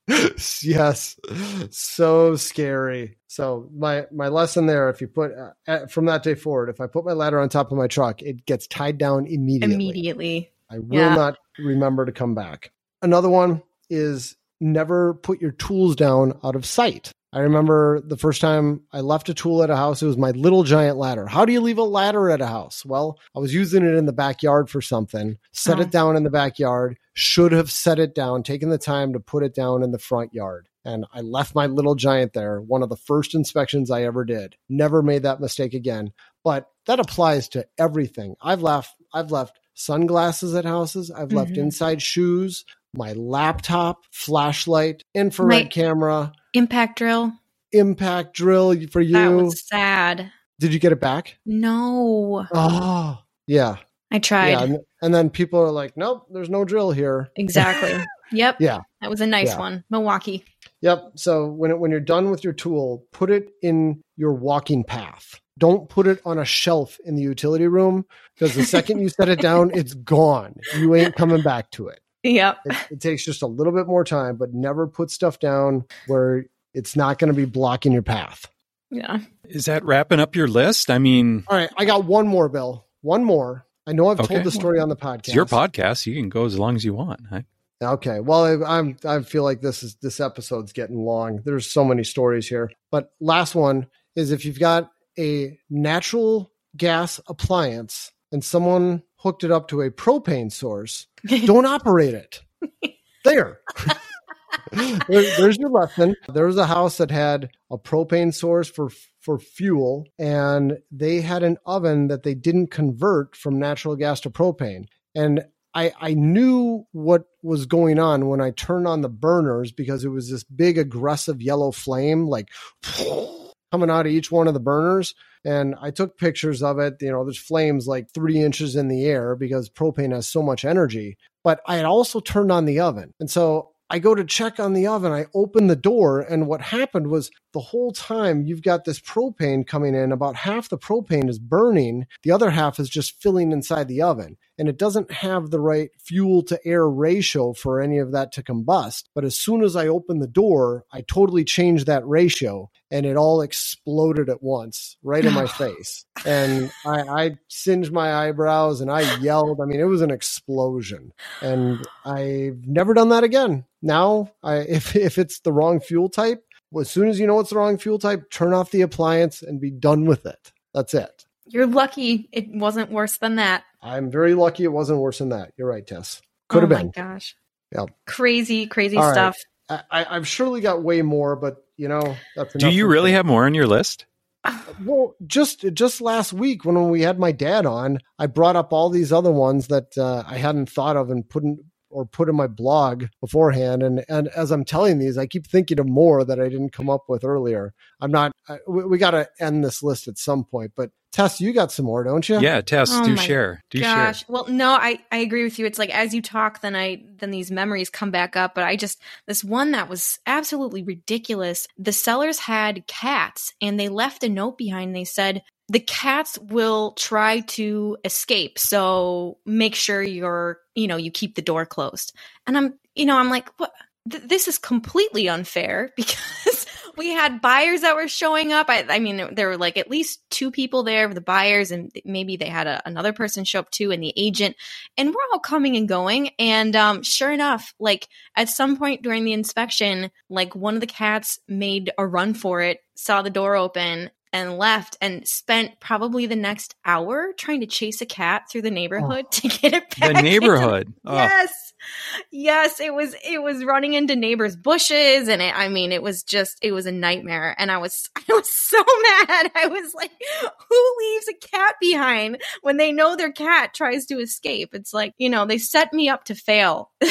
yes, so scary. So my my lesson there, if you put uh, from that day forward, if I put my ladder on top of my truck, it gets tied down immediately. Immediately. I will Yeah. not remember to come back. Another one is never put your tools down out of sight. I remember the first time I left a tool at a house, it was my little giant ladder. How do you leave a ladder at a house? Well, I was using it in the backyard for something, set Oh. it down in the backyard, should have set it down, taken the time to put it down in the front yard. And I left my little giant there, one of the first inspections I ever did. Never made that mistake again. But that applies to everything. I've left I've left sunglasses at houses, I've left Mhm. inside shoes, my laptop, flashlight, infrared My- camera, Impact drill. impact drill for you. That was sad. Did you get it back? No. Oh, yeah. I tried. Yeah. And, and then people are like, nope, there's no drill here. Exactly. yep. Yeah. That was a nice Yeah. one. Milwaukee. Yep. So when it, when you're done with your tool, put it in your walking path. Don't put it on a shelf in the utility room because the second you set it down, it's gone. You ain't coming back to it. Yep. It, it takes just a little bit more time, but never put stuff down where it's not going to be blocking your path. Yeah. Is that wrapping up your list? I mean, All right, I got one more, Bill. One more. I know I've Okay. told the story on the podcast. it's your podcast. You can go as long as you want. I, Okay. Well, I, I'm I feel like this is this episode's getting long. There's so many stories here. But last one is if you've got a natural gas appliance and someone hooked it up to a propane source, don't operate it. There. There- there's your lesson. There was a house that had a propane source for for fuel, and they had an oven that they didn't convert from natural gas to propane. And I I knew what was going on when I turned on the burners because it was this big aggressive yellow flame like coming out of each one of the burners. And I took pictures of it. You know, there's flames like three inches in the air because propane has so much energy. But I had also turned on the oven. And so I go to check on the oven. I open the door, and what happened was the whole time you've got this propane coming in, about half the propane is burning, the other half is just filling inside the oven. And it doesn't have the right fuel to air ratio for any of that to combust. But as soon as I opened the door, I totally changed that ratio and it all exploded at once right in my face. And I, I singed my eyebrows and I yelled. I mean, it was an explosion. And I've never done that again. Now, I, if if it's the wrong fuel type, as soon as you know it's the wrong fuel type, turn off the appliance and be done with it. That's it. You're lucky it wasn't worse than that. I'm very lucky it wasn't worse than that. You're right, Tess. Could have oh been. my gosh. Yeah. Crazy, crazy All right. stuff. I, I, I've surely got way more, but you know that's Do you really today. have more on your list? Well, just just last week when we had my dad on, I brought up all these other ones that uh, I hadn't thought of and put in or put in my blog beforehand. And and as I'm telling these, I keep thinking of more that I didn't come up with earlier. I'm not. I, we, we got to end this list at some point. But Tess, you got some more, don't you? Yeah, Tess, Oh do share. Do Gosh. share. Well, no, I, I agree with you. It's like as you talk, then I then these memories come back up. But I just this one that was absolutely ridiculous. The sellers had cats and they left a note behind. They said the cats will try to escape. So make sure you're, you know, you keep the door closed. And I'm, you know, I'm like, what? Th- this is completely unfair because we had buyers that were showing up. I, I mean, there were like at least two people there, the buyers, and maybe they had a, another person show up too, and the agent. And we're all coming and going. And um, sure enough, like at some point during the inspection, like one of the cats made a run for it, saw the door open, and left and spent probably the next hour trying to chase a cat through the neighborhood oh. to get it back. The into- neighborhood. Oh, Yes. Yes, it was it was running into neighbors' bushes and it, I mean it was just it was a nightmare and I was I was so mad. I was like who leaves a cat behind when they know their cat tries to escape? It's like, you know, they set me up to fail.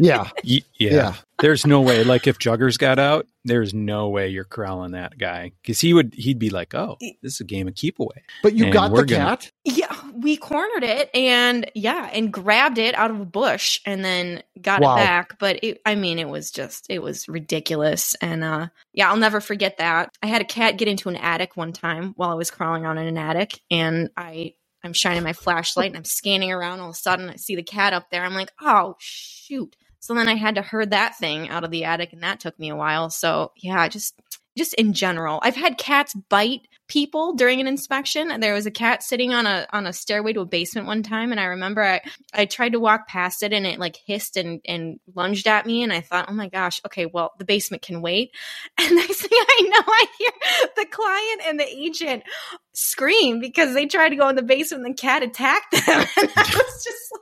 yeah, y- yeah. yeah. There's no way. Like if Juggers got out, there's no way you're corralling that guy because he would. He'd be like, "Oh, this is a game of keep away." But you And got the we're gonna- cat. Yeah, we cornered it and yeah, and grabbed it out of a bush and then got Wow. it back. But it, I mean, it was just, it was ridiculous. And uh, yeah, I'll never forget that. I had a cat get into an attic one time while I was crawling on in an attic, and I, I'm shining my flashlight and I'm scanning around. All of a sudden, I see the cat up there. I'm like, oh shoot! So then I had to herd that thing out of the attic, and that took me a while. So yeah, just, just in general, I've had cats bite people during an inspection. And there was a cat sitting on a on a stairway to a basement one time and i remember i i tried to walk past it and it like hissed and and lunged at me and i thought oh my gosh okay well the basement can wait. And next thing i know i hear the client and the agent scream because they tried to go in the basement and the cat attacked them. And i was just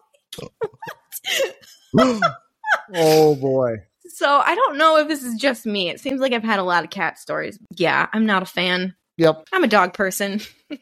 like oh boy. So i don't know if this is just me it seems like i've had a lot of cat stories yeah i'm not a fan Yep. i'm a dog person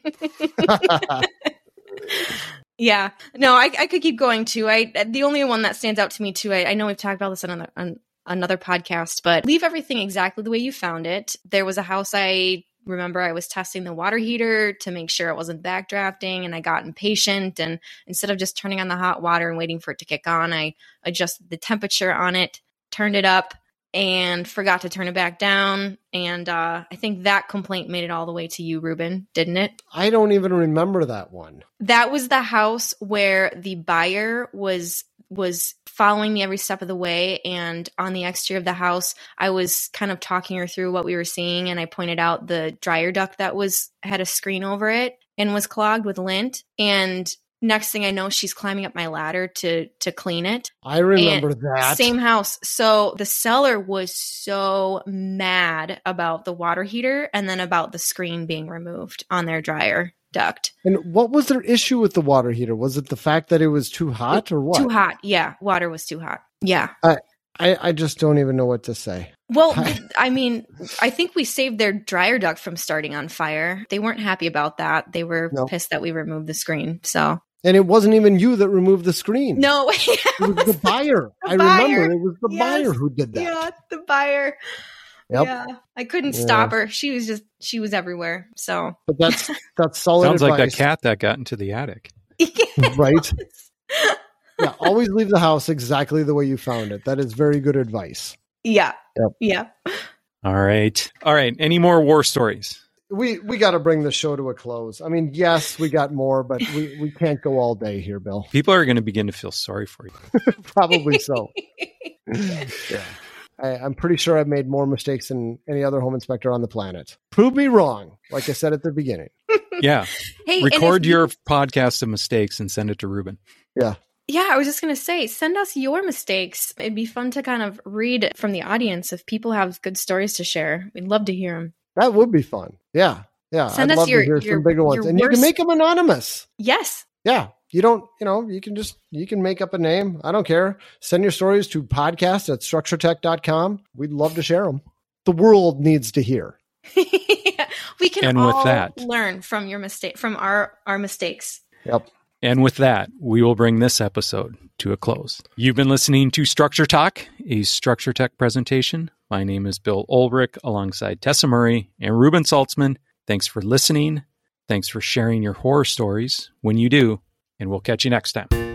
Yeah, no, I, I could keep going too. I the only one that stands out to me too. I, I know we've talked about this on another, on another podcast, but leave everything exactly the way you found it. There was a house I remember I was testing the water heater to make sure it wasn't backdrafting, and I got impatient. And instead of just turning on the hot water and waiting for it to kick on, I adjusted the temperature on it, turned it up, and forgot to turn it back down. And uh, I think that complaint made it all the way to you, Reuben, didn't it? I don't even remember that one. that was the house where the buyer was was following me every step of the way and on the exterior of the house i was kind of talking her through what we were seeing and i pointed out the dryer duct that was had a screen over it and was clogged with lint and next thing i know she's climbing up my ladder to to clean it I remember that. same house. So the seller was so mad about the water heater and then about the screen being removed on their dryer duct. And what was their issue with the water heater? Was it the fact that it was too hot or what? Too hot. Yeah. Water was too hot. Yeah. I, I just don't even know what to say. Well, I mean, I think we saved their dryer duct from starting on fire. They weren't happy about that. They were No. pissed that we removed the screen. So, And it wasn't even you that removed the screen. no. It was the buyer. The I buyer. remember it was the Yes. buyer who did that. yeah, the buyer. Yep. Yeah. I couldn't Yeah. stop her. She was just, she was everywhere. So, But that's that's solid Sounds like that cat that got into the attic. right? yeah, always leave the house exactly the way you found it. That is very good advice. Yeah. Yep. Yeah. All right. All right. Any more war stories? We we got to bring the show to a close. I mean, yes, we got more, but we we can't go all day here, Bill. People are going to begin to feel sorry for you. Probably so. yeah. I, I'm pretty sure I've made more mistakes than any other home inspector on the planet. Prove me wrong, like I said at the beginning. Yeah. Hey, Record if- your podcast of mistakes and send it to Reuben. Yeah. Yeah, I was just going to say, send us your mistakes. It'd be fun to kind of read from the audience if people have good stories to share. We'd love to hear them. That would be fun. Yeah. Yeah. Send I'd us love your- to hear your- some bigger ones. your And you can make them anonymous. Yes. Yeah. You don't, you know, you can just, you can make up a name. I don't care. Send your stories to podcast at structuretech.com. We'd love to share them. The world needs to hear. we can And with all that- learn from your mistake from our our mistakes. Yep. And with that, we will bring this episode to a close. You've been listening to Structure Talk, a Structure Tech presentation. My name is Bill Oelrich alongside Tessa Murry and Reuben Saltzman. Thanks for listening. Thanks for sharing your horror stories when you do, and we'll catch you next time.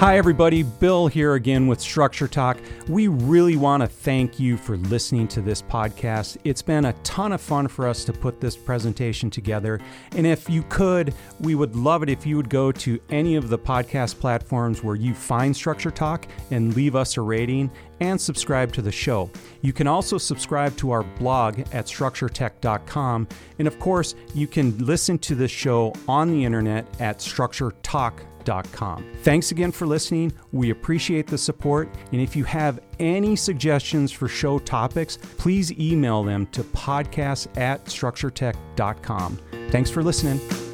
Hi, everybody. Bill here again with Structure Talk. We really want to thank you for listening to this podcast. It's been a ton of fun for us to put this presentation together. And if you could, we would love it if you would go to any of the podcast platforms where you find Structure Talk and leave us a rating and subscribe to the show. You can also subscribe to our blog at structuretech.com. And of course, you can listen to this show on the internet at structuretalk.com. Thanks again for listening. We appreciate the support. And if you have any suggestions for show topics, please email them to podcast at structuretech.com. Thanks for listening.